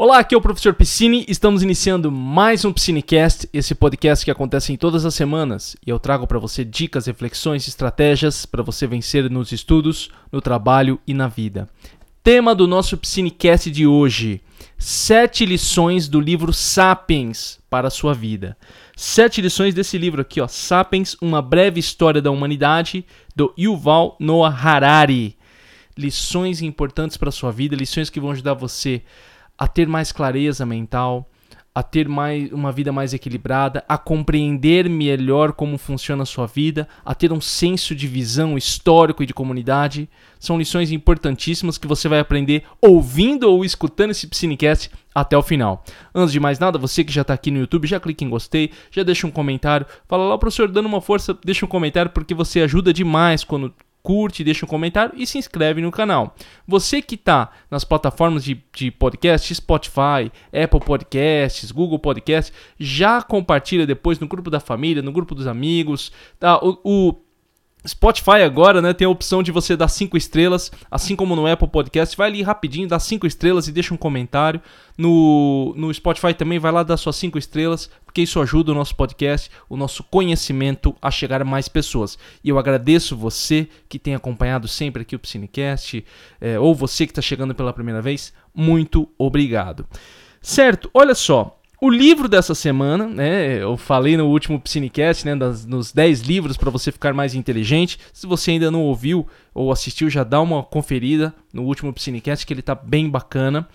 Olá, aqui é o professor Piscine. Estamos iniciando mais um Piscinecast, esse podcast que acontece em todas as semanas e eu trago para você dicas, reflexões, estratégias para você vencer nos estudos, no trabalho e na vida. Tema do nosso Piscinecast de hoje: sete lições do livro Sapiens para a sua vida. Sete lições desse livro aqui, ó, Sapiens: Uma breve história da humanidade, do Yuval Noah Harari. Lições importantes para a sua vida, lições que vão ajudar você a ter mais clareza mental, a ter mais, uma vida mais equilibrada, a compreender melhor como funciona a sua vida, a ter um senso de visão histórico e de comunidade. São lições importantíssimas que você vai aprender ouvindo ou escutando esse Psinecast até o final. Antes de mais nada, você que já está aqui no YouTube, já clica em gostei, já deixa um comentário, fala lá, professor, dando uma força, deixa um comentário porque você ajuda demais quando curte, deixa um comentário e se inscreve no canal. Você que está nas plataformas de, de podcast, Spotify, Apple Podcasts, Google Podcasts, já compartilha depois no grupo da família, no grupo dos amigos. Tá? o, o Spotify agora, né, tem a opção de você dar cinco estrelas, assim como no Apple Podcast, vai ali rapidinho, dá cinco estrelas e deixa um comentário. No, no Spotify também vai lá dar suas cinco estrelas, porque isso ajuda o nosso podcast, o nosso conhecimento a chegar a mais pessoas. E eu agradeço você que tem acompanhado sempre aqui o Piscinecast, é, ou você que está chegando pela primeira vez, muito obrigado. Certo, olha só, o livro dessa semana, né? Eu falei no último Psinecast, né? Das, nos 10 livros para você ficar mais inteligente. Se você ainda não ouviu ou assistiu, já dá uma conferida no último Psinecast, que ele tá bem bacana.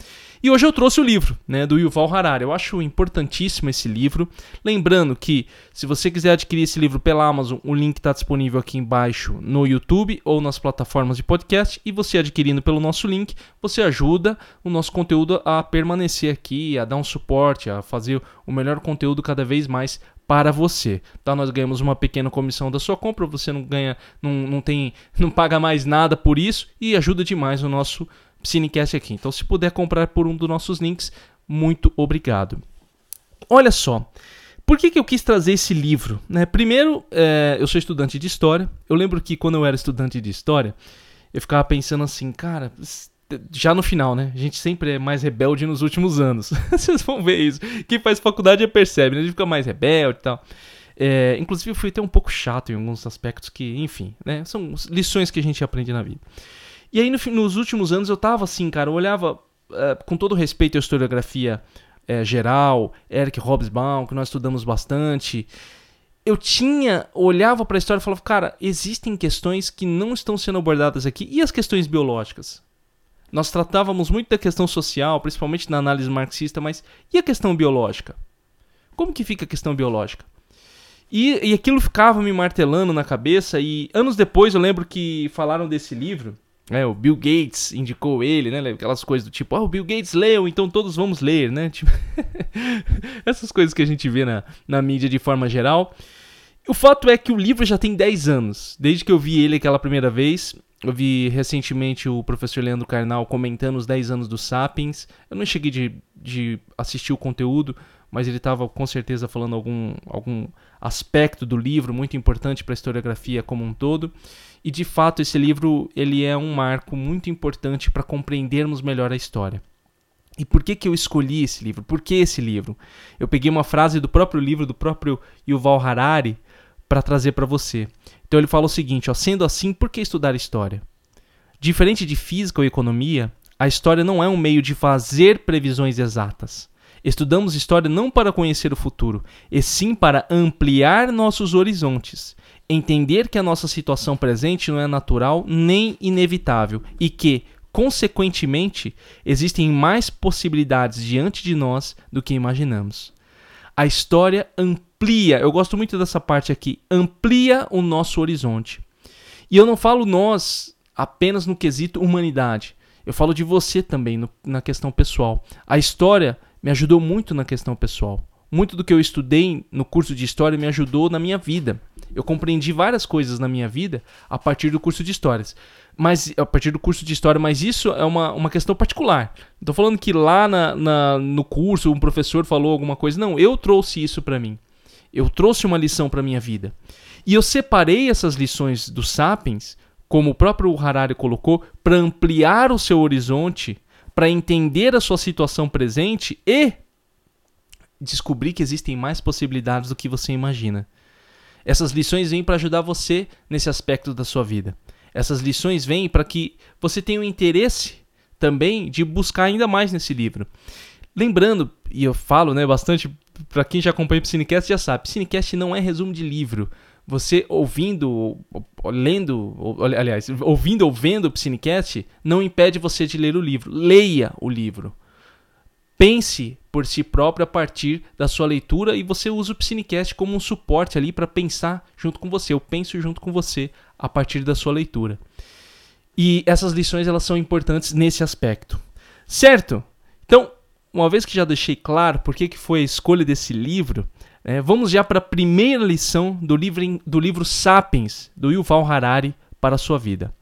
E hoje eu trouxe o livro, né, do Yuval Harari. Eu acho importantíssimo esse livro. Lembrando que se você quiser adquirir esse livro pela Amazon, o link está disponível aqui embaixo no YouTube ou nas plataformas de podcast. E você adquirindo pelo nosso link, você ajuda o nosso conteúdo a permanecer aqui, a dar um suporte, a fazer o melhor conteúdo cada vez mais para você. Tá? Nós ganhamos uma pequena comissão da sua compra, você não ganha, não, não tem, não paga mais nada por isso e ajuda demais o nosso Cinecast aqui. Então, se puder comprar por um dos nossos links, muito obrigado. Olha só, por que, que eu quis trazer esse livro? Né? Primeiro, é, eu sou estudante de história. Eu lembro que quando eu era estudante de história, eu ficava pensando assim, cara, já no final, né? A gente sempre é mais rebelde nos últimos anos. Vocês vão ver isso. Quem faz faculdade percebe, né? A gente fica mais rebelde e tal. É, inclusive, eu fui até um pouco chato em alguns aspectos que, enfim, né? São lições que a gente aprende na vida. E aí, no, nos últimos anos, eu tava assim, cara, eu olhava uh, com todo respeito à historiografia uh, geral, Eric Hobsbawm, que nós estudamos bastante. Eu tinha, olhava para a história e falava, cara, existem questões que não estão sendo abordadas aqui. E as questões biológicas? Nós tratávamos muito da questão social, principalmente na análise marxista, mas e a questão biológica? Como que fica a questão biológica? E, e aquilo ficava me martelando na cabeça, e anos depois eu lembro que falaram desse livro, é, o Bill Gates indicou ele, né? Aquelas coisas do tipo, ah, o Bill Gates leu, então todos vamos ler, né? Tipo, essas coisas que a gente vê na, na mídia de forma geral. O fato é que o livro já tem 10 anos. Desde que eu vi ele aquela primeira vez. Eu vi recentemente o professor Leandro Carnal comentando os 10 anos do Sapiens. Eu não cheguei de, de assistir o conteúdo, mas ele estava com certeza falando algum, algum aspecto do livro muito importante para a historiografia como um todo. E de fato esse livro ele é um marco muito importante para compreendermos melhor a história. E por que, que eu escolhi esse livro? Por que esse livro? Eu peguei uma frase do próprio livro do próprio Yuval Harari para trazer para você. Então ele fala o seguinte: ó, sendo assim, por que estudar história? Diferente de física ou economia, a história não é um meio de fazer previsões exatas. Estudamos história não para conhecer o futuro, e sim para ampliar nossos horizontes entender que a nossa situação presente não é natural nem inevitável e que, consequentemente, existem mais possibilidades diante de nós do que imaginamos. A história amplia, eu gosto muito dessa parte aqui, amplia o nosso horizonte. E eu não falo nós apenas no quesito humanidade. Eu falo de você também no, na questão pessoal. A história me ajudou muito na questão pessoal. Muito do que eu estudei no curso de história me ajudou na minha vida. Eu compreendi várias coisas na minha vida a partir do curso de histórias. Mas a partir do curso de história, mas isso é uma, uma questão particular. Estou falando que lá na, na, no curso um professor falou alguma coisa. Não, eu trouxe isso para mim. Eu trouxe uma lição para minha vida. E eu separei essas lições dos Sapiens, como o próprio Harari colocou, para ampliar o seu horizonte, para entender a sua situação presente e descobrir que existem mais possibilidades do que você imagina. Essas lições vêm para ajudar você nesse aspecto da sua vida. Essas lições vêm para que você tenha o interesse também de buscar ainda mais nesse livro. Lembrando, e eu falo né, bastante, para quem já acompanha o Cinecast já sabe, Cinecast não é resumo de livro. Você ouvindo, lendo, aliás, ouvindo ou vendo o Cinecast não impede você de ler o livro. Leia o livro. Pense por si próprio a partir da sua leitura e você usa o Psinecast como um suporte ali para pensar junto com você. Eu penso junto com você a partir da sua leitura. E essas lições elas são importantes nesse aspecto. Certo? Então, uma vez que já deixei claro por que, que foi a escolha desse livro, é, vamos já para a primeira lição do livro, do livro Sapiens, do Yuval Harari, para a sua vida.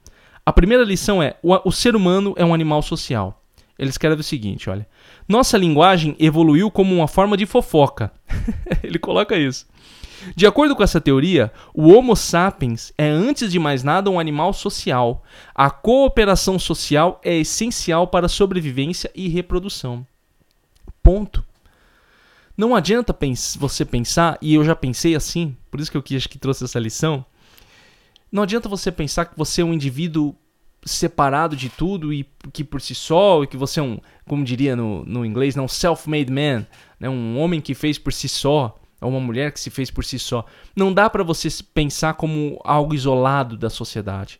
A primeira lição é: o, o ser humano é um animal social. Ele escreve o seguinte, olha. Nossa linguagem evoluiu como uma forma de fofoca. Ele coloca isso. De acordo com essa teoria, o Homo sapiens é, antes de mais nada, um animal social. A cooperação social é essencial para a sobrevivência e reprodução. Ponto. Não adianta pens você pensar, e eu já pensei assim, por isso que eu quis que trouxe essa lição. Não adianta você pensar que você é um indivíduo separado de tudo e que por si só, e que você é um, como diria no, no inglês, não self-made man, né? um homem que fez por si só, ou uma mulher que se fez por si só. Não dá para você pensar como algo isolado da sociedade.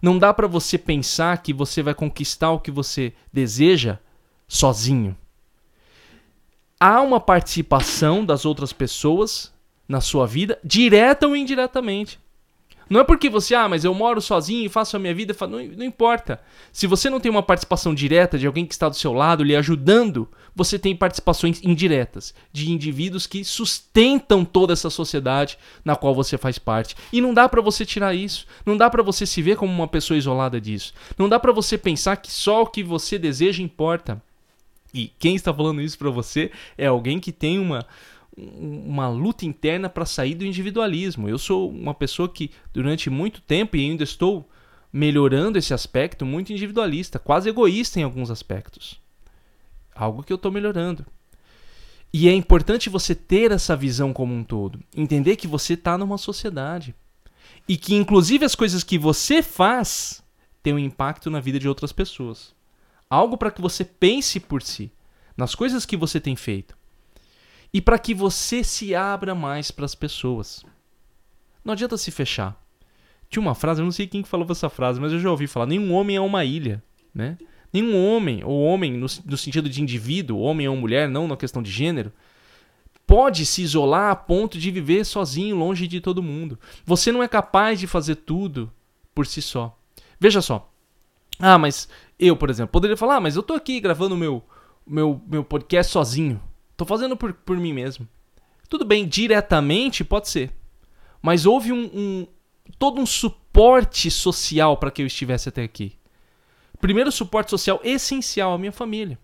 Não dá para você pensar que você vai conquistar o que você deseja sozinho. Há uma participação das outras pessoas na sua vida, direta ou indiretamente. Não é porque você, ah, mas eu moro sozinho e faço a minha vida. Não, não importa. Se você não tem uma participação direta de alguém que está do seu lado, lhe ajudando, você tem participações indiretas de indivíduos que sustentam toda essa sociedade na qual você faz parte. E não dá para você tirar isso. Não dá para você se ver como uma pessoa isolada disso. Não dá para você pensar que só o que você deseja importa. E quem está falando isso para você é alguém que tem uma uma luta interna para sair do individualismo. Eu sou uma pessoa que durante muito tempo e ainda estou melhorando esse aspecto muito individualista, quase egoísta em alguns aspectos. Algo que eu estou melhorando. E é importante você ter essa visão como um todo, entender que você está numa sociedade e que inclusive as coisas que você faz têm um impacto na vida de outras pessoas. Algo para que você pense por si, nas coisas que você tem feito e para que você se abra mais para as pessoas. Não adianta se fechar. Tinha uma frase, eu não sei quem falou essa frase, mas eu já ouvi falar: nenhum homem é uma ilha, né? Nenhum homem, ou homem no, no sentido de indivíduo, homem ou mulher, não na questão de gênero, pode se isolar a ponto de viver sozinho, longe de todo mundo. Você não é capaz de fazer tudo por si só. Veja só. Ah, mas eu, por exemplo, poderia falar, ah, mas eu tô aqui gravando meu meu meu podcast sozinho. Tô fazendo por, por mim mesmo. Tudo bem, diretamente pode ser. Mas houve um, um todo um suporte social para que eu estivesse até aqui. Primeiro suporte social essencial à minha família.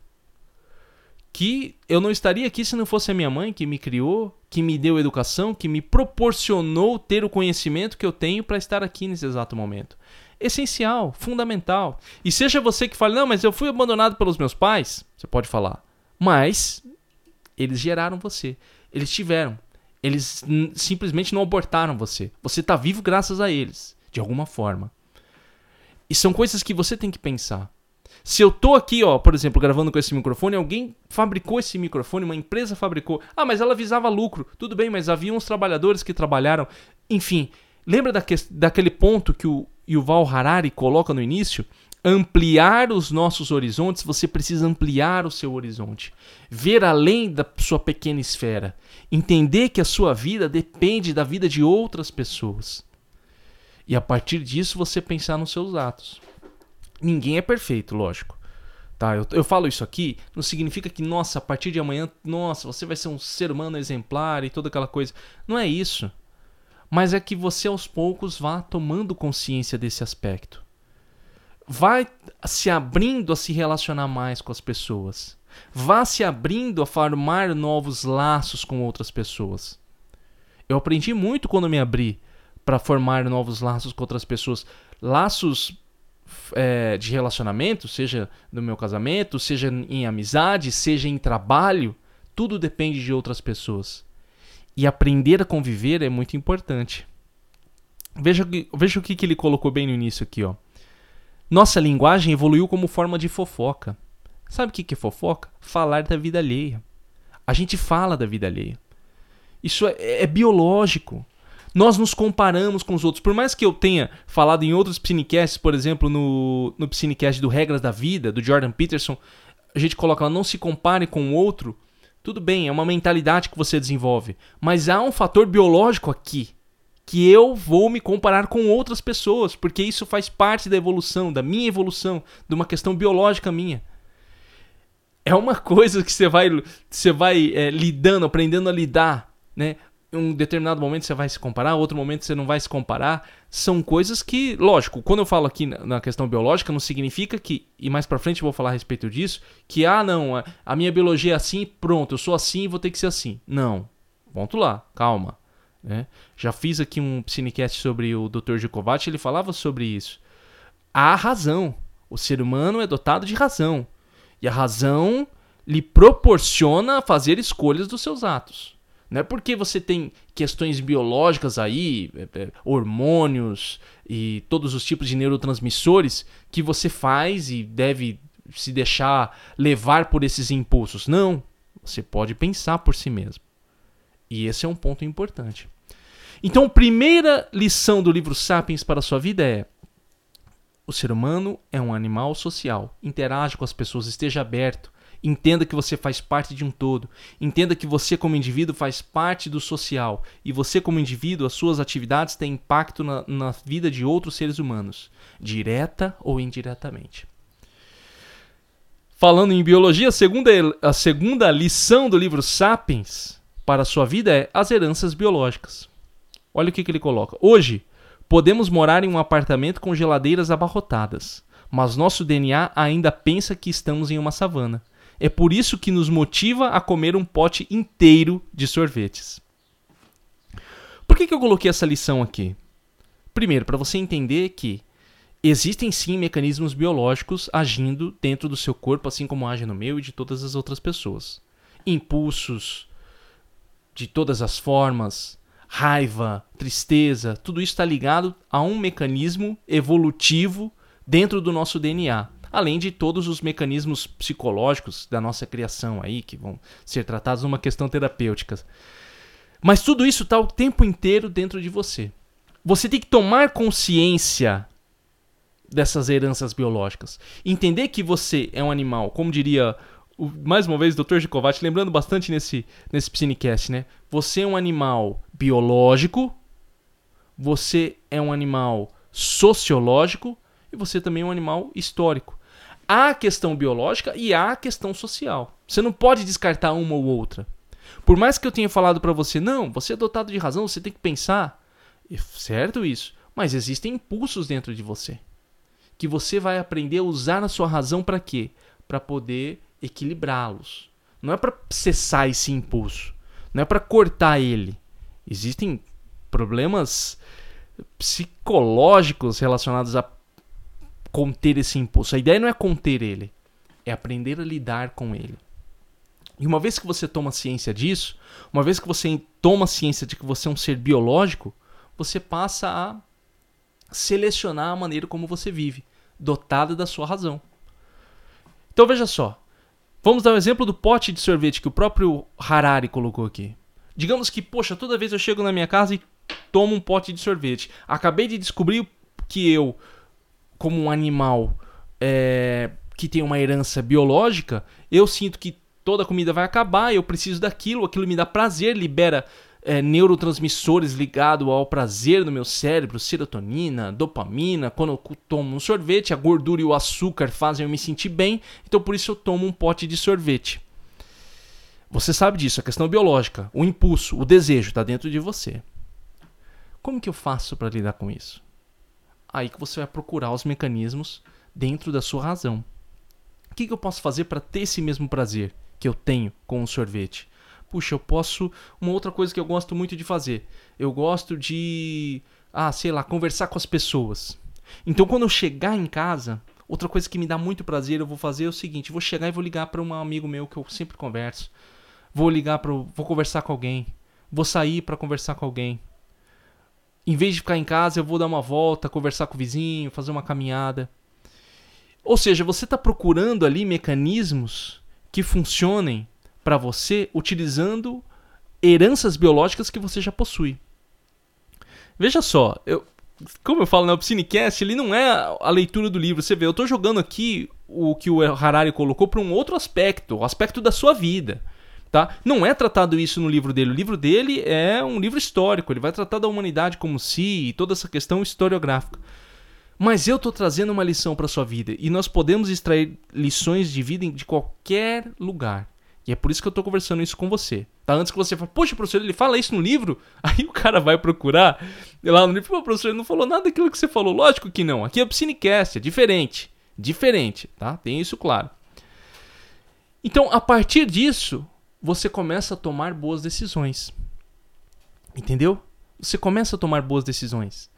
Que eu não estaria aqui se não fosse a minha mãe que me criou, que me deu educação, que me proporcionou ter o conhecimento que eu tenho para estar aqui nesse exato momento. Essencial, fundamental. E seja você que fale, não, mas eu fui abandonado pelos meus pais, você pode falar. Mas eles geraram você. Eles tiveram. Eles simplesmente não abortaram você. Você está vivo graças a eles, de alguma forma. E são coisas que você tem que pensar. Se eu tô aqui, ó, por exemplo, gravando com esse microfone, alguém fabricou esse microfone, uma empresa fabricou. Ah, mas ela visava lucro. Tudo bem, mas havia uns trabalhadores que trabalharam. Enfim, lembra daque daquele ponto que o Yuval Harari coloca no início? Ampliar os nossos horizontes, você precisa ampliar o seu horizonte, ver além da sua pequena esfera, entender que a sua vida depende da vida de outras pessoas. E a partir disso você pensar nos seus atos. Ninguém é perfeito, lógico. Tá, eu, eu falo isso aqui, não significa que, nossa, a partir de amanhã, nossa, você vai ser um ser humano exemplar e toda aquela coisa. Não é isso. Mas é que você aos poucos vá tomando consciência desse aspecto vai se abrindo a se relacionar mais com as pessoas. Vá se abrindo a formar novos laços com outras pessoas. Eu aprendi muito quando me abri para formar novos laços com outras pessoas. Laços é, de relacionamento, seja no meu casamento, seja em amizade, seja em trabalho, tudo depende de outras pessoas. E aprender a conviver é muito importante. Veja, veja o que, que ele colocou bem no início aqui, ó. Nossa linguagem evoluiu como forma de fofoca. Sabe o que, é fofoca? Falar da vida alheia. A gente fala da vida alheia. Isso é, é biológico. Nós nos comparamos com os outros. Por mais que eu tenha falado em outros Psinecasts, por exemplo, no, no Psinecast do Regras da Vida, do Jordan Peterson, a gente coloca lá, não se compare com o outro. Tudo bem, é uma mentalidade que você desenvolve. Mas há um fator biológico aqui que eu vou me comparar com outras pessoas, porque isso faz parte da evolução, da minha evolução, de uma questão biológica minha. É uma coisa que você vai, você vai é, lidando, aprendendo a lidar, né? um determinado momento você vai se comparar, outro momento você não vai se comparar. São coisas que, lógico, quando eu falo aqui na questão biológica, não significa que, e mais pra frente eu vou falar a respeito disso, que, ah, não, a minha biologia é assim, pronto, eu sou assim vou ter que ser assim. Não. Ponto lá, calma. Né? Já fiz aqui um cinecast sobre o Dr. Djokovic, ele falava sobre isso. Há razão. O ser humano é dotado de razão. E a razão lhe proporciona fazer escolhas dos seus atos. Não é porque você tem questões biológicas aí, é, é, hormônios e todos os tipos de neurotransmissores que você faz e deve se deixar levar por esses impulsos. Não. Você pode pensar por si mesmo. E esse é um ponto importante. Então, a primeira lição do livro Sapiens para a sua vida é: o ser humano é um animal social. Interage com as pessoas, esteja aberto. Entenda que você faz parte de um todo. Entenda que você, como indivíduo, faz parte do social. E você, como indivíduo, as suas atividades têm impacto na, na vida de outros seres humanos, direta ou indiretamente. Falando em biologia, a segunda, a segunda lição do livro Sapiens para a sua vida é as heranças biológicas. Olha o que, que ele coloca. Hoje, podemos morar em um apartamento com geladeiras abarrotadas, mas nosso DNA ainda pensa que estamos em uma savana. É por isso que nos motiva a comer um pote inteiro de sorvetes. Por que, que eu coloquei essa lição aqui? Primeiro, para você entender que existem sim mecanismos biológicos agindo dentro do seu corpo, assim como age no meu e de todas as outras pessoas. Impulsos de todas as formas, raiva, tristeza, tudo isso está ligado a um mecanismo evolutivo dentro do nosso DNA além de todos os mecanismos psicológicos da nossa criação aí, que vão ser tratados numa questão terapêutica. Mas tudo isso está o tempo inteiro dentro de você. Você tem que tomar consciência dessas heranças biológicas. Entender que você é um animal, como diria mais uma vez o Dr. Gikovac, lembrando bastante nesse, nesse Psinecast, né? Você é um animal biológico, você é um animal sociológico e você também é um animal histórico. Há a questão biológica e há a questão social. Você não pode descartar uma ou outra. Por mais que eu tenha falado para você, não, você é dotado de razão, você tem que pensar. Certo isso. Mas existem impulsos dentro de você. Que você vai aprender a usar a sua razão para quê? Para poder equilibrá-los. Não é para cessar esse impulso. Não é para cortar ele. Existem problemas psicológicos relacionados a conter esse impulso. A ideia não é conter ele, é aprender a lidar com ele. E uma vez que você toma ciência disso, uma vez que você toma ciência de que você é um ser biológico, você passa a selecionar a maneira como você vive, dotada da sua razão. Então veja só. Vamos dar um exemplo do pote de sorvete que o próprio Harari colocou aqui. Digamos que, poxa, toda vez eu chego na minha casa e tomo um pote de sorvete. Acabei de descobrir que eu como um animal é, que tem uma herança biológica, eu sinto que toda a comida vai acabar, eu preciso daquilo, aquilo me dá prazer, libera é, neurotransmissores ligados ao prazer no meu cérebro, serotonina, dopamina. Quando eu tomo um sorvete, a gordura e o açúcar fazem eu me sentir bem, então por isso eu tomo um pote de sorvete. Você sabe disso, a questão biológica, o impulso, o desejo está dentro de você. Como que eu faço para lidar com isso? aí que você vai procurar os mecanismos dentro da sua razão. O que, que eu posso fazer para ter esse mesmo prazer que eu tenho com o sorvete? Puxa, eu posso. Uma outra coisa que eu gosto muito de fazer. Eu gosto de. Ah, sei lá, conversar com as pessoas. Então, quando eu chegar em casa, outra coisa que me dá muito prazer, eu vou fazer é o seguinte: vou chegar e vou ligar para um amigo meu que eu sempre converso. Vou ligar para, vou conversar com alguém. Vou sair para conversar com alguém. Em vez de ficar em casa, eu vou dar uma volta, conversar com o vizinho, fazer uma caminhada. Ou seja, você está procurando ali mecanismos que funcionem para você utilizando heranças biológicas que você já possui. Veja só, eu, como eu falo, né, o Psinecast, ele não é a leitura do livro. Você vê, eu estou jogando aqui o que o Harari colocou para um outro aspecto, o aspecto da sua vida. Tá? Não é tratado isso no livro dele. O livro dele é um livro histórico. Ele vai tratar da humanidade como si e toda essa questão historiográfica. Mas eu estou trazendo uma lição para sua vida e nós podemos extrair lições de vida de qualquer lugar. E é por isso que eu estou conversando isso com você. Tá? Antes que você fale, poxa, professor, ele fala isso no livro? Aí o cara vai procurar lá no livro, pô, professor, ele não falou nada daquilo que você falou. Lógico que não. Aqui é o Psinecast, é diferente. Diferente, tá? Tem isso claro. Então, a partir disso, você começa a tomar boas decisões. Entendeu? Você começa a tomar boas decisões.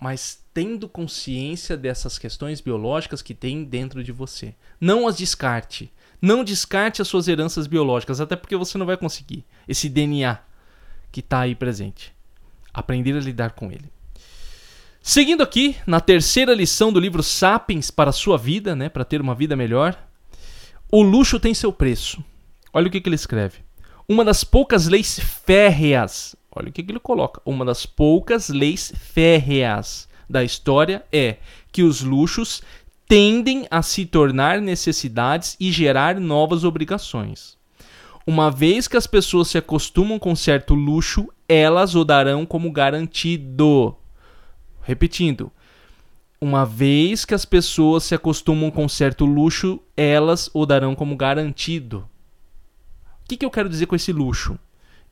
Mas tendo consciência dessas questões biológicas que tem dentro de você. Não as descarte não descarte as suas heranças biológicas, até porque você não vai conseguir esse DNA que está aí presente. Aprender a lidar com ele. Seguindo aqui, na terceira lição do livro Sapiens para a sua vida, né, para ter uma vida melhor, o luxo tem seu preço. Olha o que, que ele escreve. Uma das poucas leis férreas, olha o que, que ele coloca. Uma das poucas leis férreas da história é que os luxos tendem a se tornar necessidades e gerar novas obrigações. Uma vez que as pessoas se acostumam com certo luxo, elas o darão como garantido. Repetindo, uma vez que as pessoas se acostumam com certo luxo, elas o darão como garantido. Que, que eu quero dizer com esse luxo?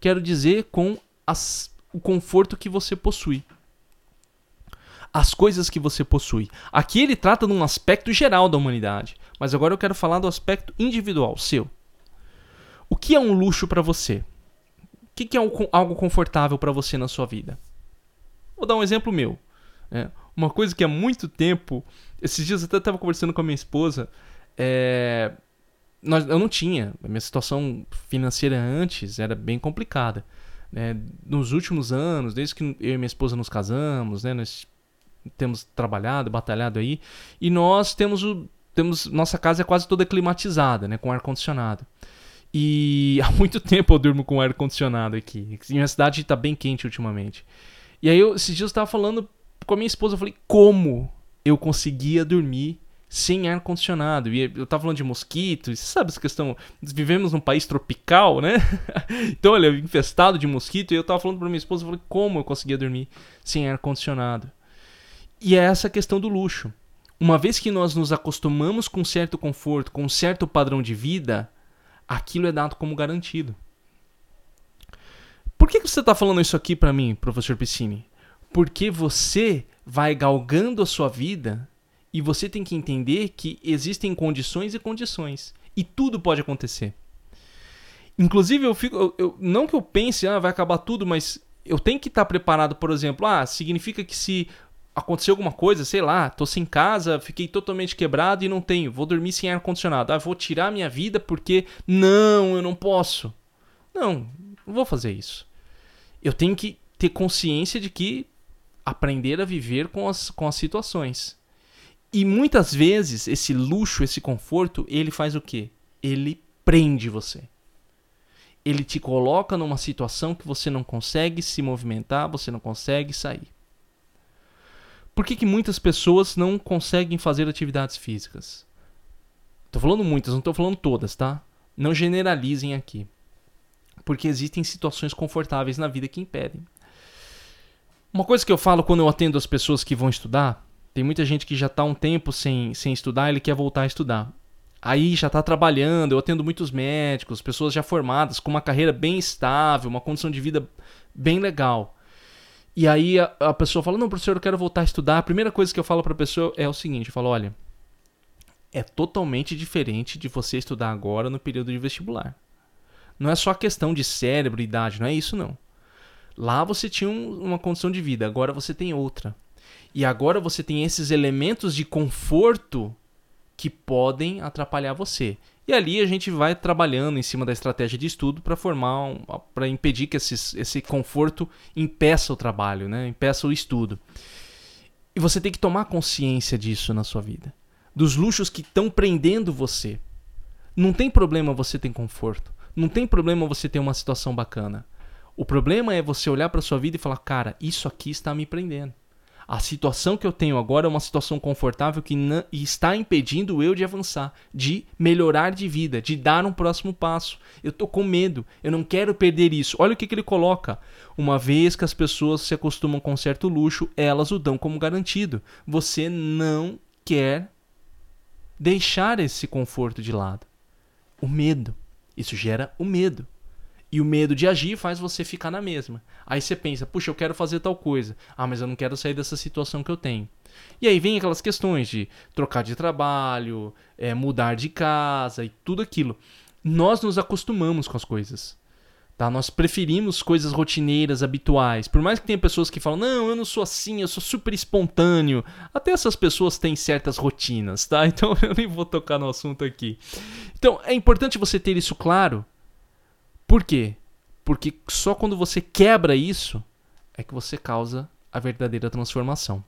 Quero dizer com as, o conforto que você possui as coisas que você possui. Aqui ele trata de um aspecto geral da humanidade, mas agora eu quero falar do aspecto individual, seu. O que é um luxo para você? O que é algo confortável para você na sua vida? Vou dar um exemplo meu. É, uma coisa que há muito tempo, esses dias eu até estava conversando com a minha esposa, é, nós, eu não tinha, a minha situação financeira antes era bem complicada. Né? Nos últimos anos, desde que eu e minha esposa nos casamos, né, nós temos trabalhado, batalhado aí, e nós temos o temos nossa casa é quase toda climatizada, né, com ar condicionado. E há muito tempo eu durmo com ar condicionado aqui. Minha cidade está bem quente ultimamente. E aí eu, esses dias eu estava falando com a minha esposa, eu falei: "Como eu conseguia dormir sem ar condicionado. E eu tava falando de mosquitos, você sabe essa questão? Vivemos num país tropical, né? então, olha, infestado de mosquito, e eu tava falando para minha esposa, eu falei, como eu conseguia dormir sem ar condicionado? E é essa questão do luxo. Uma vez que nós nos acostumamos com certo conforto, com certo padrão de vida, aquilo é dado como garantido. Por que, você está falando isso aqui para mim, professor Piscine? Porque você vai galgando a sua vida e você tem que entender que existem condições e condições. E tudo pode acontecer. Inclusive, eu fico. Eu, eu, não que eu pense, ah, vai acabar tudo, mas eu tenho que estar preparado, por exemplo. Ah, significa que se aconteceu alguma coisa, sei lá, tô sem casa, fiquei totalmente quebrado e não tenho, vou dormir sem ar condicionado. Ah, vou tirar minha vida porque não, eu não posso. Não, não vou fazer isso. Eu tenho que ter consciência de que aprender a viver com as, com as situações. E muitas vezes esse luxo, esse conforto, ele faz o quê? Ele prende você. Ele te coloca numa situação que você não consegue se movimentar, você não consegue sair. Por que, que muitas pessoas não conseguem fazer atividades físicas? Estou falando muitas, não estou falando todas, tá? Não generalizem aqui. Porque existem situações confortáveis na vida que impedem. Uma coisa que eu falo quando eu atendo as pessoas que vão estudar, tem muita gente que já está um tempo sem, sem estudar, ele quer voltar a estudar. Aí já está trabalhando, eu atendo muitos médicos, pessoas já formadas, com uma carreira bem estável, uma condição de vida bem legal. E aí a, a, pessoa fala: Não, professor, eu quero voltar a estudar. A primeira coisa que eu falo para a pessoa é o seguinte: Eu falo, olha, é totalmente diferente de você estudar agora no período de vestibular. Não é só questão de cérebro idade, não é isso não. Lá você tinha um, uma condição de vida, agora você tem outra. E agora você tem esses elementos de conforto que podem atrapalhar você. E ali a gente vai trabalhando em cima da estratégia de estudo para formar, um, para impedir que esse conforto impeça o trabalho, né? impeça o estudo. E você tem que tomar consciência disso na sua vida, dos luxos que estão prendendo você. Não tem problema você ter conforto, não tem problema você ter uma situação bacana. O problema é você olhar para sua vida e falar, cara, isso aqui está me prendendo. A situação que eu tenho agora é uma situação confortável que está impedindo eu de avançar, de melhorar de vida, de dar um próximo passo. Eu estou com medo, eu não quero perder isso. Olha o que, que ele coloca. Uma vez que as pessoas se acostumam com certo luxo, elas o dão como garantido. Você não quer deixar esse conforto de lado. O medo. Isso gera o medo. E o medo de agir faz você ficar na mesma. Aí você pensa, puxa, eu quero fazer tal coisa. Ah, mas eu não quero sair dessa situação que eu tenho. E aí vem aquelas questões de trocar de trabalho, é, mudar de casa e tudo aquilo. Nós nos acostumamos com as coisas. Tá? Nós preferimos coisas rotineiras, habituais. Por mais que tenha pessoas que falam, não, eu não sou assim, eu sou super espontâneo. Até essas pessoas têm certas rotinas, tá? Então eu nem vou tocar no assunto aqui. Então é importante você ter isso claro por quê? Porque só quando você quebra isso é que você causa a verdadeira transformação.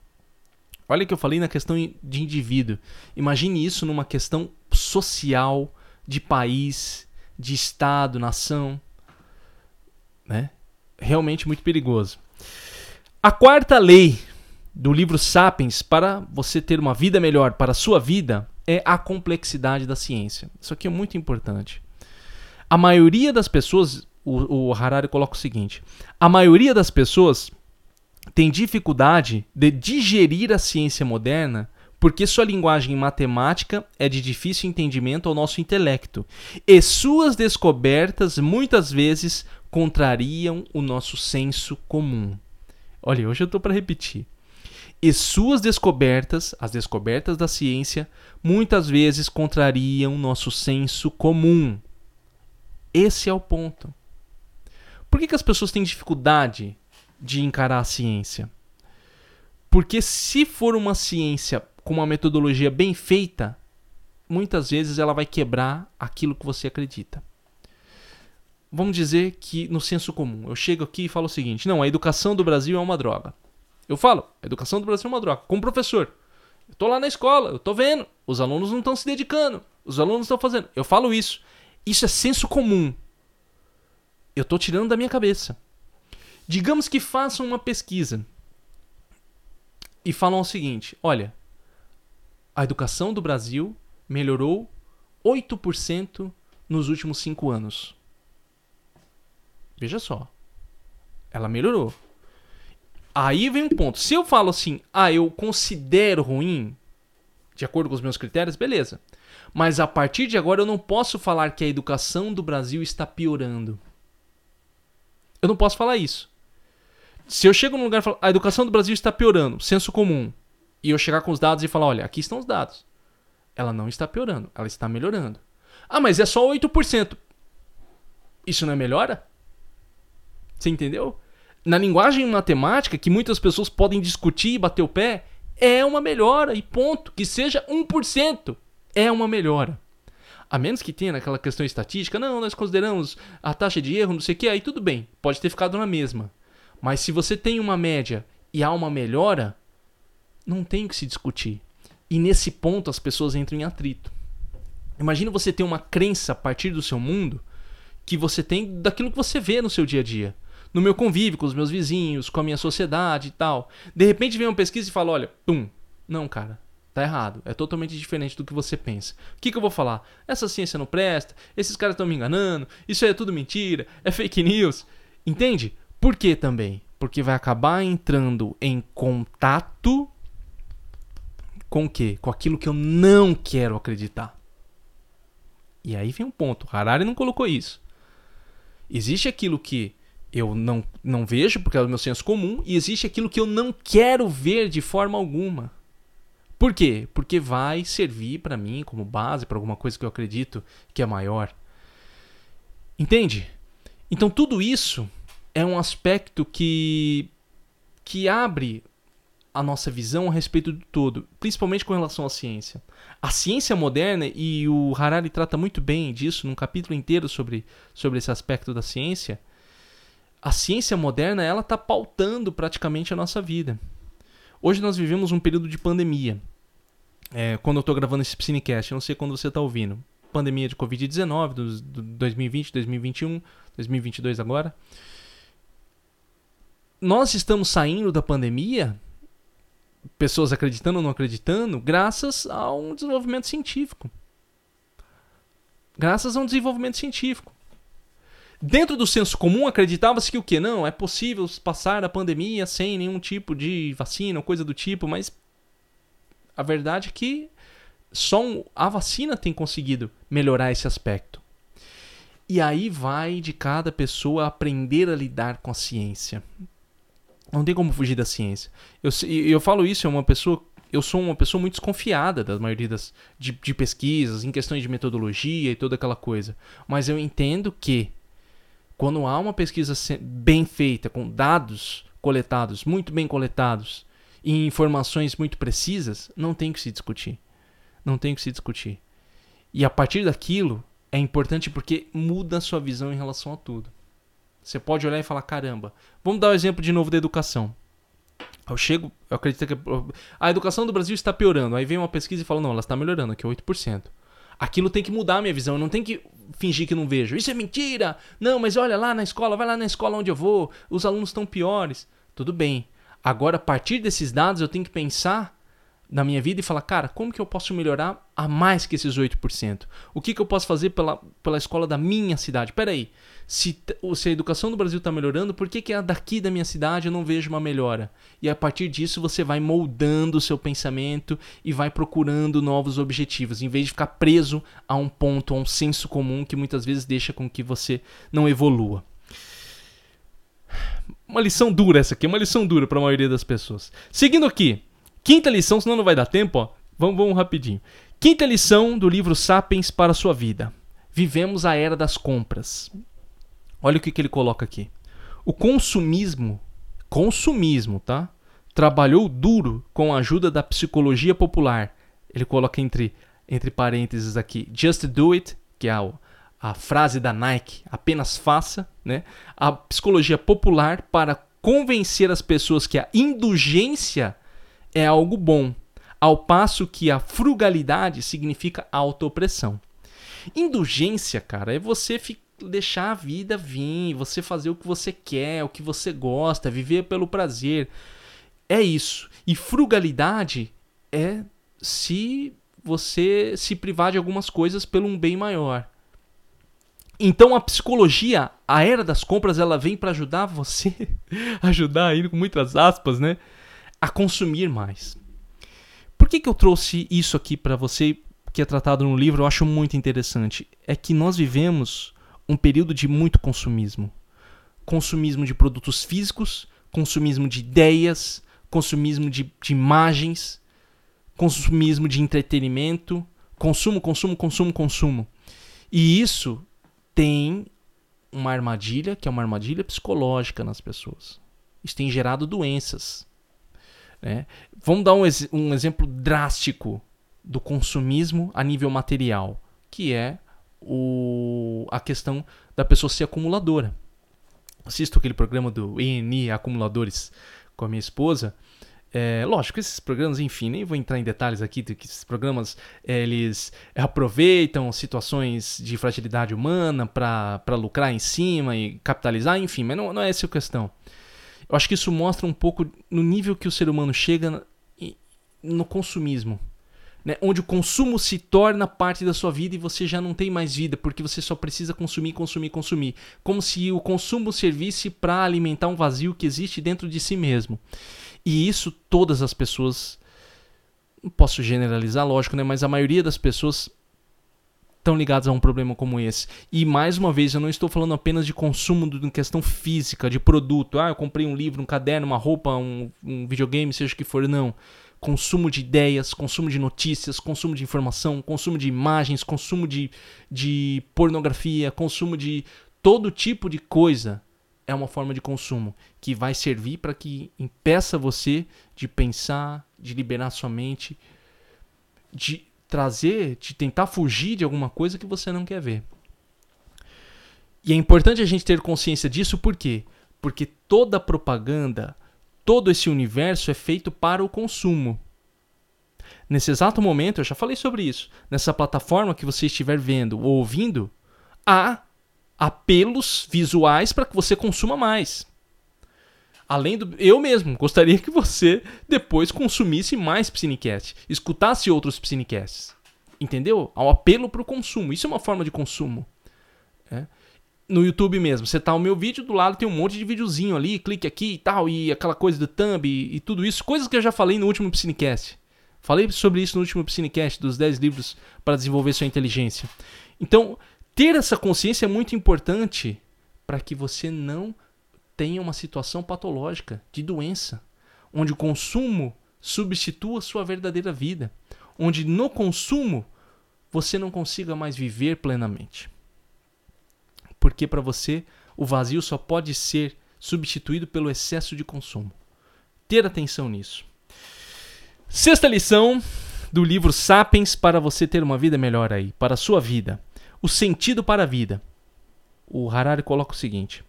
Olha que eu falei na questão de indivíduo. Imagine isso numa questão social, de país, de estado, nação. Né? Realmente muito perigoso. A quarta lei do livro Sapiens para você ter uma vida melhor para a sua vida é a complexidade da ciência. Isso aqui é muito importante. A maioria das pessoas, o, o Harari coloca o seguinte: a maioria das pessoas tem dificuldade de digerir a ciência moderna porque sua linguagem matemática é de difícil entendimento ao nosso intelecto, e suas descobertas muitas vezes contrariam o nosso senso comum. Olha, hoje eu estou para repetir. E suas descobertas, as descobertas da ciência, muitas vezes contrariam nosso senso comum. Esse é o ponto. Por que, que as pessoas têm dificuldade de encarar a ciência? Porque se for uma ciência com uma metodologia bem feita, muitas vezes ela vai quebrar aquilo que você acredita. Vamos dizer que no senso comum, eu chego aqui e falo o seguinte: não, a educação do Brasil é uma droga. Eu falo, a educação do Brasil é uma droga, como professor. Eu estou lá na escola, eu estou vendo, os alunos não estão se dedicando, os alunos estão fazendo. Eu falo isso. Isso é senso comum. Eu estou tirando da minha cabeça. Digamos que façam uma pesquisa e falam o seguinte: olha, a educação do Brasil melhorou 8% nos últimos 5 anos. Veja só. Ela melhorou. Aí vem um ponto. Se eu falo assim, ah, eu considero ruim, de acordo com os meus critérios, beleza. Mas a partir de agora eu não posso falar que a educação do Brasil está piorando. Eu não posso falar isso. Se eu chego num lugar e falo, a educação do Brasil está piorando, senso comum, e eu chegar com os dados e falar, olha, aqui estão os dados. Ela não está piorando, ela está melhorando. Ah, mas é só 8%. Isso não é melhora? Você entendeu? Na linguagem matemática, que muitas pessoas podem discutir e bater o pé, é uma melhora e ponto. Que seja 1% é uma melhora. A menos que tenha naquela questão estatística, não, nós consideramos a taxa de erro, não sei o que, aí tudo bem, pode ter ficado na mesma. Mas se você tem uma média e há uma melhora, não tem o que se discutir. E nesse ponto as pessoas entram em atrito. Imagina você ter uma crença a partir do seu mundo que você tem daquilo que você vê no seu dia a dia. No meu convívio com os meus vizinhos, com a minha sociedade e tal. De repente vem uma pesquisa e fala: olha, pum, não, cara, Tá errado. É totalmente diferente do que você pensa. O que, que eu vou falar? Essa ciência não presta, esses caras estão me enganando, isso aí é tudo mentira, é fake news. Entende? Por que também? Porque vai acabar entrando em contato com o quê? Com aquilo que eu não quero acreditar. E aí vem um ponto. Harari não colocou isso. Existe aquilo que eu não, não vejo, porque é o meu senso comum, e existe aquilo que eu não quero ver de forma alguma. Por quê? Porque vai servir para mim como base para alguma coisa que eu acredito que é maior. Entende? Então tudo isso é um aspecto que que abre a nossa visão a respeito do todo, principalmente com relação à ciência. A ciência moderna, e o Harari trata muito bem disso num capítulo inteiro sobre, sobre esse aspecto da ciência, a ciência moderna ela está pautando praticamente a nossa vida. Hoje nós vivemos um período de pandemia. É, quando eu estou gravando esse Cinecast, eu não sei quando você está ouvindo. Pandemia de Covid-19, do, do 2020, 2021, 2022 agora. Nós estamos saindo da pandemia pessoas acreditando ou não acreditando, graças a um desenvolvimento científico. Graças a um desenvolvimento científico. Dentro do senso comum acreditava-se que o que? Não, é possível passar a pandemia sem nenhum tipo de vacina ou coisa do tipo, mas a verdade é que só a vacina tem conseguido melhorar esse aspecto. E aí vai de cada pessoa aprender a lidar com a ciência. Não tem como fugir da ciência. Eu, eu falo isso, é uma pessoa. Eu sou uma pessoa muito desconfiada das maioria das, de, de pesquisas, em questões de metodologia e toda aquela coisa. Mas eu entendo que quando há uma pesquisa bem feita, com dados coletados, muito bem coletados, e informações muito precisas, não tem que se discutir. Não tem que se discutir. E a partir daquilo é importante porque muda a sua visão em relação a tudo. Você pode olhar e falar: caramba, vamos dar o um exemplo de novo da educação. Eu chego, eu acredito que a educação do Brasil está piorando. Aí vem uma pesquisa e fala: não, ela está melhorando, aqui é 8%. Aquilo tem que mudar a minha visão, eu não tenho que fingir que não vejo. Isso é mentira! Não, mas olha lá na escola, vai lá na escola onde eu vou, os alunos estão piores. Tudo bem. Agora, a partir desses dados, eu tenho que pensar na minha vida e falar, cara, como que eu posso melhorar a mais que esses 8%? O que, que eu posso fazer pela, pela escola da minha cidade? Peraí, se, se a educação do Brasil está melhorando, por que, que a daqui da minha cidade eu não vejo uma melhora? E a partir disso você vai moldando o seu pensamento e vai procurando novos objetivos, em vez de ficar preso a um ponto, a um senso comum que muitas vezes deixa com que você não evolua. Uma lição dura essa aqui, uma lição dura para a maioria das pessoas. Seguindo aqui, Quinta lição, senão não vai dar tempo, ó. Vamos, vamos rapidinho. Quinta lição do livro Sapiens para a sua vida. Vivemos a era das compras. Olha o que, que ele coloca aqui. O consumismo, consumismo, tá? Trabalhou duro com a ajuda da psicologia popular. Ele coloca entre, entre parênteses aqui, just do it, que é a frase da Nike, apenas faça, né? A psicologia popular para convencer as pessoas que a indulgência é algo bom, ao passo que a frugalidade significa autoopressão. Indulgência, cara, é você deixar a vida vir, você fazer o que você quer, o que você gosta, viver pelo prazer. É isso. E frugalidade é se você se privar de algumas coisas pelo um bem maior. Então a psicologia, a era das compras, ela vem para ajudar você, ajudar aí com muitas aspas, né? a consumir mais. Por que, que eu trouxe isso aqui para você, que é tratado no livro? Eu acho muito interessante. É que nós vivemos um período de muito consumismo consumismo de produtos físicos, consumismo de ideias, consumismo de, de imagens, consumismo de entretenimento, consumo, consumo, consumo, consumo. E isso tem uma armadilha, que é uma armadilha psicológica nas pessoas. Isso tem gerado doenças. Né? Vamos dar um, um exemplo drástico do consumismo a nível material, que é o, a questão da pessoa ser acumuladora. Assisto aquele programa do ENI Acumuladores com a minha esposa. É, lógico, esses programas, enfim, nem vou entrar em detalhes aqui, que esses programas eles aproveitam situações de fragilidade humana para lucrar em cima e capitalizar, enfim, mas não, não é essa a questão. Eu acho que isso mostra um pouco no nível que o ser humano chega no consumismo. Né? Onde o consumo se torna parte da sua vida e você já não tem mais vida, porque você só precisa consumir, consumir, consumir. Como se o consumo servisse para alimentar um vazio que existe dentro de si mesmo. E isso todas as pessoas. Não posso generalizar, lógico, né? mas a maioria das pessoas estão ligados a um problema como esse. E mais uma vez, eu não estou falando apenas de consumo de questão física, de produto. Ah, eu comprei um livro, um caderno, uma roupa, um, um videogame, seja o que for. Não. Consumo de ideias, consumo de notícias, consumo de informação, consumo de imagens, consumo de, de pornografia, consumo de todo tipo de coisa é uma forma de consumo que vai servir para que impeça você de pensar, de liberar sua mente, de trazer, de tentar fugir de alguma coisa que você não quer ver. E é importante a gente ter consciência disso por quê? Porque toda propaganda, todo esse universo é feito para o consumo. Nesse exato momento, eu já falei sobre isso. Nessa plataforma que você estiver vendo ou ouvindo, há apelos visuais para que você consuma mais. Além do. Eu mesmo gostaria que você depois consumisse mais Psinecast, escutasse outros Psinecasts. Entendeu? Um apelo para o consumo. Isso é uma forma de consumo. É no YouTube mesmo. Você tá o meu vídeo, do lado tem um monte de videozinho ali, clique aqui e tal, e aquela coisa do thumb e, e tudo isso. Coisas que eu já falei no último Piscinecast. Falei sobre isso no último Piscinecast, dos 10 livros para desenvolver sua inteligência. Então, ter essa consciência é muito importante para que você não tenha uma situação patológica de doença, onde o consumo substitua sua verdadeira vida, onde no consumo você não consiga mais viver plenamente porque para você o vazio só pode ser substituído pelo excesso de consumo. Ter atenção nisso. Sexta lição do livro Sapiens para você ter uma vida melhor aí, para a sua vida. O sentido para a vida. O Harari coloca o seguinte: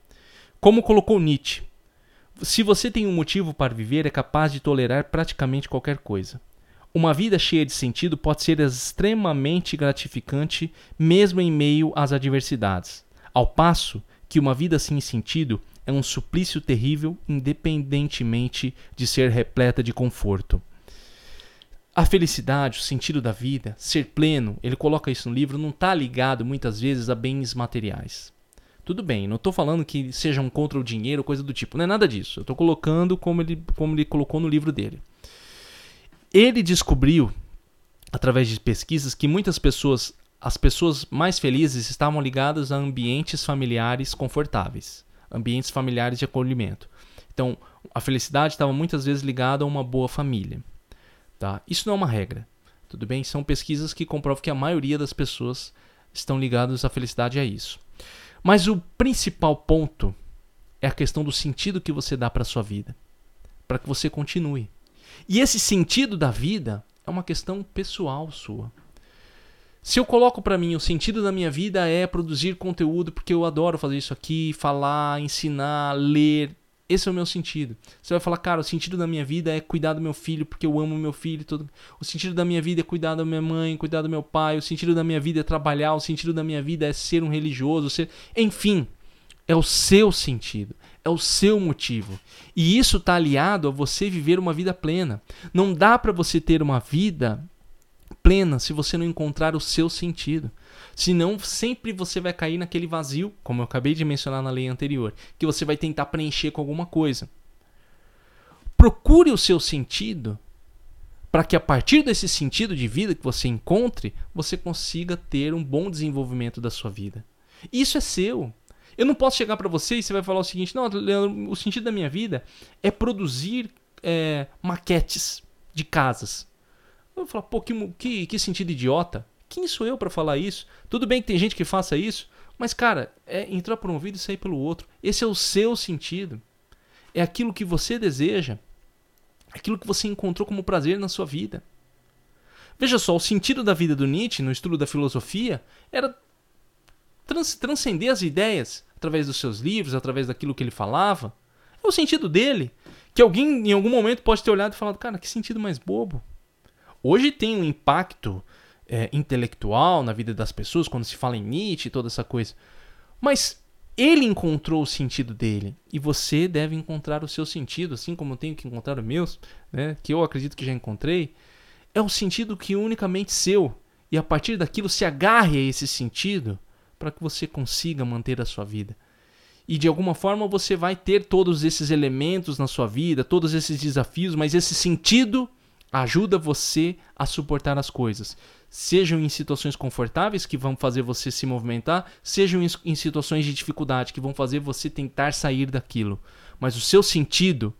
Como colocou Nietzsche, se você tem um motivo para viver, é capaz de tolerar praticamente qualquer coisa. Uma vida cheia de sentido pode ser extremamente gratificante, mesmo em meio às adversidades. Ao passo que uma vida sem sentido é um suplício terrível, independentemente de ser repleta de conforto. A felicidade, o sentido da vida, ser pleno, ele coloca isso no livro, não está ligado muitas vezes a bens materiais. Tudo bem, não estou falando que sejam contra o dinheiro, coisa do tipo, não é nada disso. Eu estou colocando como ele, como ele colocou no livro dele. Ele descobriu, através de pesquisas, que muitas pessoas as pessoas mais felizes estavam ligadas a ambientes familiares confortáveis, ambientes familiares de acolhimento. Então, a felicidade estava muitas vezes ligada a uma boa família. Tá? Isso não é uma regra, tudo bem? São pesquisas que comprovam que a maioria das pessoas estão ligadas à felicidade a isso. Mas o principal ponto é a questão do sentido que você dá para a sua vida, para que você continue. E esse sentido da vida é uma questão pessoal sua. Se eu coloco para mim o sentido da minha vida é produzir conteúdo porque eu adoro fazer isso aqui, falar, ensinar, ler, esse é o meu sentido. Você vai falar, cara, o sentido da minha vida é cuidar do meu filho porque eu amo meu filho. Todo... O sentido da minha vida é cuidar da minha mãe, cuidar do meu pai. O sentido da minha vida é trabalhar. O sentido da minha vida é ser um religioso. Ser... Enfim, é o seu sentido. É o seu motivo. E isso está aliado a você viver uma vida plena. Não dá para você ter uma vida plena se você não encontrar o seu sentido. Senão, sempre você vai cair naquele vazio, como eu acabei de mencionar na lei anterior, que você vai tentar preencher com alguma coisa. Procure o seu sentido para que a partir desse sentido de vida que você encontre, você consiga ter um bom desenvolvimento da sua vida. Isso é seu. Eu não posso chegar para você e você vai falar o seguinte: não, Leandro, o sentido da minha vida é produzir é, maquetes de casas. Eu vou falar, pô, que, que, que sentido idiota. Quem sou eu para falar isso? Tudo bem que tem gente que faça isso, mas, cara, é entrar por um ouvido e sair pelo outro. Esse é o seu sentido. É aquilo que você deseja. Aquilo que você encontrou como prazer na sua vida. Veja só, o sentido da vida do Nietzsche, no estudo da filosofia, era trans transcender as ideias através dos seus livros, através daquilo que ele falava. É o sentido dele. Que alguém em algum momento pode ter olhado e falado, cara, que sentido mais bobo. Hoje tem um impacto é, intelectual na vida das pessoas quando se fala em Nietzsche e toda essa coisa. Mas ele encontrou o sentido dele e você deve encontrar o seu sentido, assim como eu tenho que encontrar o meu, né, que eu acredito que já encontrei. É um sentido que é unicamente seu e a partir daquilo se agarre a esse sentido para que você consiga manter a sua vida. E de alguma forma você vai ter todos esses elementos na sua vida, todos esses desafios, mas esse sentido ajuda você a suportar as coisas. Sejam em situações confortáveis que vão fazer você se movimentar, sejam em situações de dificuldade que vão fazer você tentar sair daquilo. Mas o seu sentido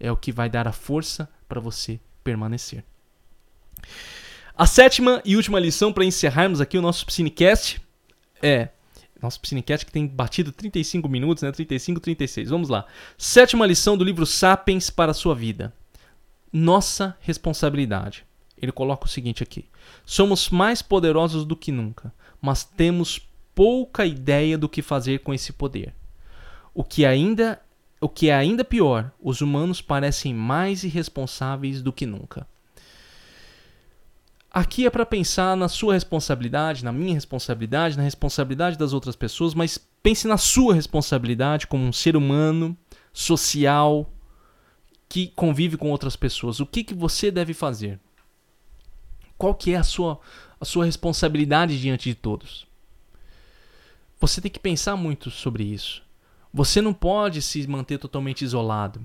é o que vai dar a força para você permanecer. A sétima e última lição para encerrarmos aqui o nosso Psinecast é Nosso Psinecast que tem batido 35 minutos, né? 35, 36. Vamos lá. Sétima lição do livro Sapiens para a sua vida. Nossa responsabilidade. Ele coloca o seguinte aqui: Somos mais poderosos do que nunca, mas temos pouca ideia do que fazer com esse poder. O que ainda o que é ainda pior, os humanos parecem mais irresponsáveis do que nunca. Aqui é para pensar na sua responsabilidade, na minha responsabilidade, na responsabilidade das outras pessoas, mas pense na sua responsabilidade como um ser humano, social, que convive com outras pessoas. O que, que você deve fazer? Qual que é a sua, a sua responsabilidade diante de todos? Você tem que pensar muito sobre isso. Você não pode se manter totalmente isolado.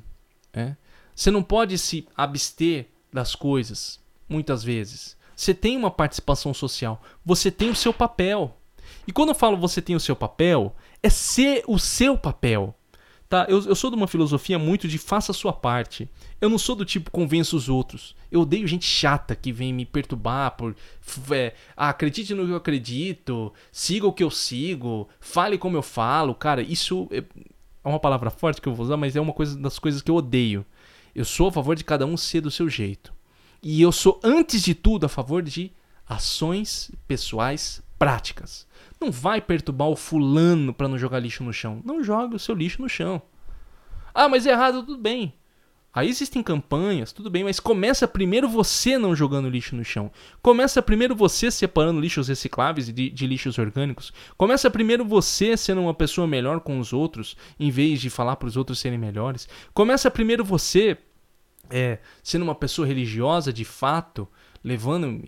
Né? Você não pode se abster das coisas, muitas vezes. Você tem uma participação social. Você tem o seu papel. E quando eu falo você tem o seu papel, é ser o seu papel. Tá? Eu, eu sou de uma filosofia muito de faça a sua parte. Eu não sou do tipo convença os outros. Eu odeio gente chata que vem me perturbar por. É, ah, acredite no que eu acredito, siga o que eu sigo, fale como eu falo. Cara, isso é, é uma palavra forte que eu vou usar, mas é uma coisa das coisas que eu odeio. Eu sou a favor de cada um ser do seu jeito. E eu sou, antes de tudo, a favor de ações pessoais práticas. Não vai perturbar o fulano para não jogar lixo no chão. Não jogue o seu lixo no chão. Ah, mas é errado, tudo bem. Aí existem campanhas, tudo bem, mas começa primeiro você não jogando lixo no chão. Começa primeiro você separando lixos recicláveis de, de lixos orgânicos. Começa primeiro você sendo uma pessoa melhor com os outros, em vez de falar para os outros serem melhores. Começa primeiro você é, sendo uma pessoa religiosa de fato, levando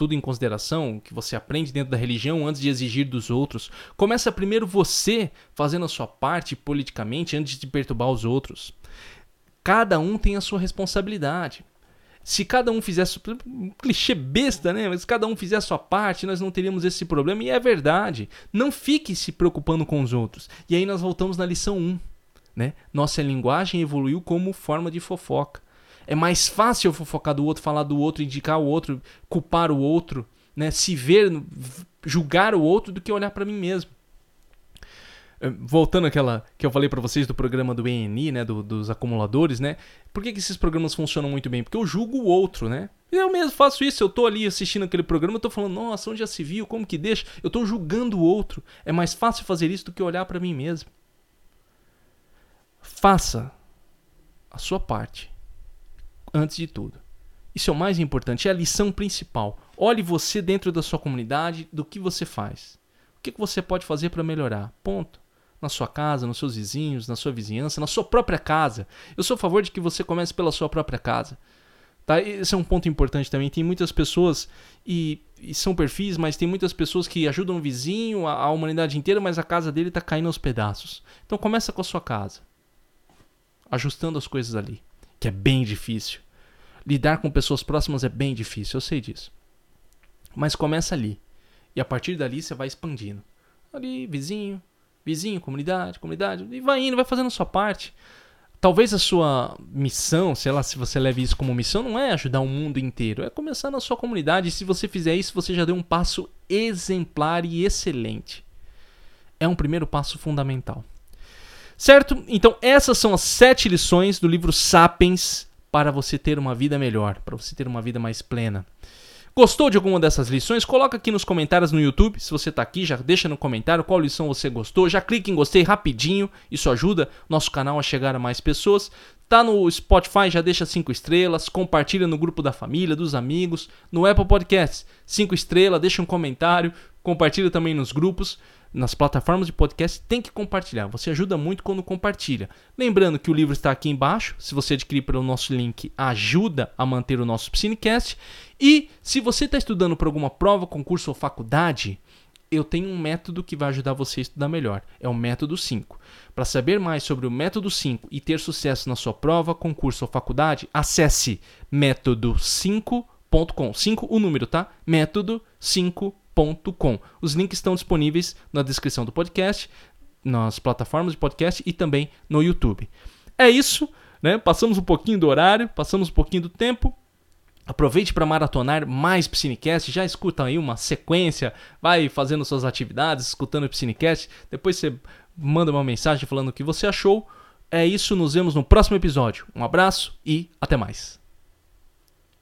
tudo em consideração, que você aprende dentro da religião antes de exigir dos outros. Começa primeiro você fazendo a sua parte politicamente antes de perturbar os outros. Cada um tem a sua responsabilidade. Se cada um fizesse. Um clichê besta, né? Mas se cada um fizesse a sua parte, nós não teríamos esse problema. E é verdade. Não fique se preocupando com os outros. E aí nós voltamos na lição 1. Né? Nossa linguagem evoluiu como forma de fofoca. É mais fácil eu fofocar do outro, falar do outro, indicar o outro, culpar o outro, né? se ver, julgar o outro, do que olhar para mim mesmo. É, voltando àquela que eu falei para vocês do programa do ENI, né, do, dos acumuladores, né? Por que, que esses programas funcionam muito bem? Porque eu julgo o outro, né? Eu mesmo faço isso, eu tô ali assistindo aquele programa, eu tô falando, nossa, onde já se viu, como que deixa? Eu tô julgando o outro. É mais fácil fazer isso do que olhar para mim mesmo. Faça a sua parte antes de tudo. Isso é o mais importante, é a lição principal. Olhe você dentro da sua comunidade, do que você faz. O que você pode fazer para melhorar? Ponto. Na sua casa, nos seus vizinhos, na sua vizinhança, na sua própria casa. Eu sou a favor de que você comece pela sua própria casa. Tá? Esse é um ponto importante também. Tem muitas pessoas, e, e são perfis, mas tem muitas pessoas que ajudam o vizinho, a, a humanidade inteira, mas a casa dele está caindo aos pedaços. Então começa com a sua casa ajustando as coisas ali, que é bem difícil. Lidar com pessoas próximas é bem difícil, eu sei disso. Mas começa ali. E a partir dali você vai expandindo. Ali, vizinho, vizinho, comunidade, comunidade, e vai indo, vai fazendo a sua parte. Talvez a sua missão, sei lá, se você leve isso como missão, não é ajudar o mundo inteiro, é começar na sua comunidade. E se você fizer isso, você já deu um passo exemplar e excelente. É um primeiro passo fundamental. Certo? Então, essas são as sete lições do livro Sapiens para você ter uma vida melhor, para você ter uma vida mais plena. Gostou de alguma dessas lições? Coloca aqui nos comentários no YouTube. Se você está aqui, já deixa no comentário qual lição você gostou. Já clique em gostei rapidinho. Isso ajuda nosso canal a chegar a mais pessoas. Tá no Spotify, já deixa cinco estrelas. Compartilha no grupo da família, dos amigos. No Apple Podcasts, cinco estrelas. Deixa um comentário. Compartilha também nos grupos nas plataformas de podcast, tem que compartilhar. Você ajuda muito quando compartilha. Lembrando que o livro está aqui embaixo. Se você adquirir pelo nosso link, ajuda a manter o nosso Psinecast. E se você está estudando para alguma prova, concurso ou faculdade, eu tenho um método que vai ajudar você a estudar melhor. É o método 5. Para saber mais sobre o método 5 e ter sucesso na sua prova, concurso ou faculdade, acesse método5.com. 5 o número, tá? Método 5 os links estão disponíveis na descrição do podcast, nas plataformas de podcast e também no YouTube. É isso, né? Passamos um pouquinho do horário, passamos um pouquinho do tempo. Aproveite para maratonar mais Piscinecast, já escuta aí uma sequência, vai fazendo suas atividades, escutando o Piscinecast, depois você manda uma mensagem falando o que você achou. É isso, nos vemos no próximo episódio. Um abraço e até mais.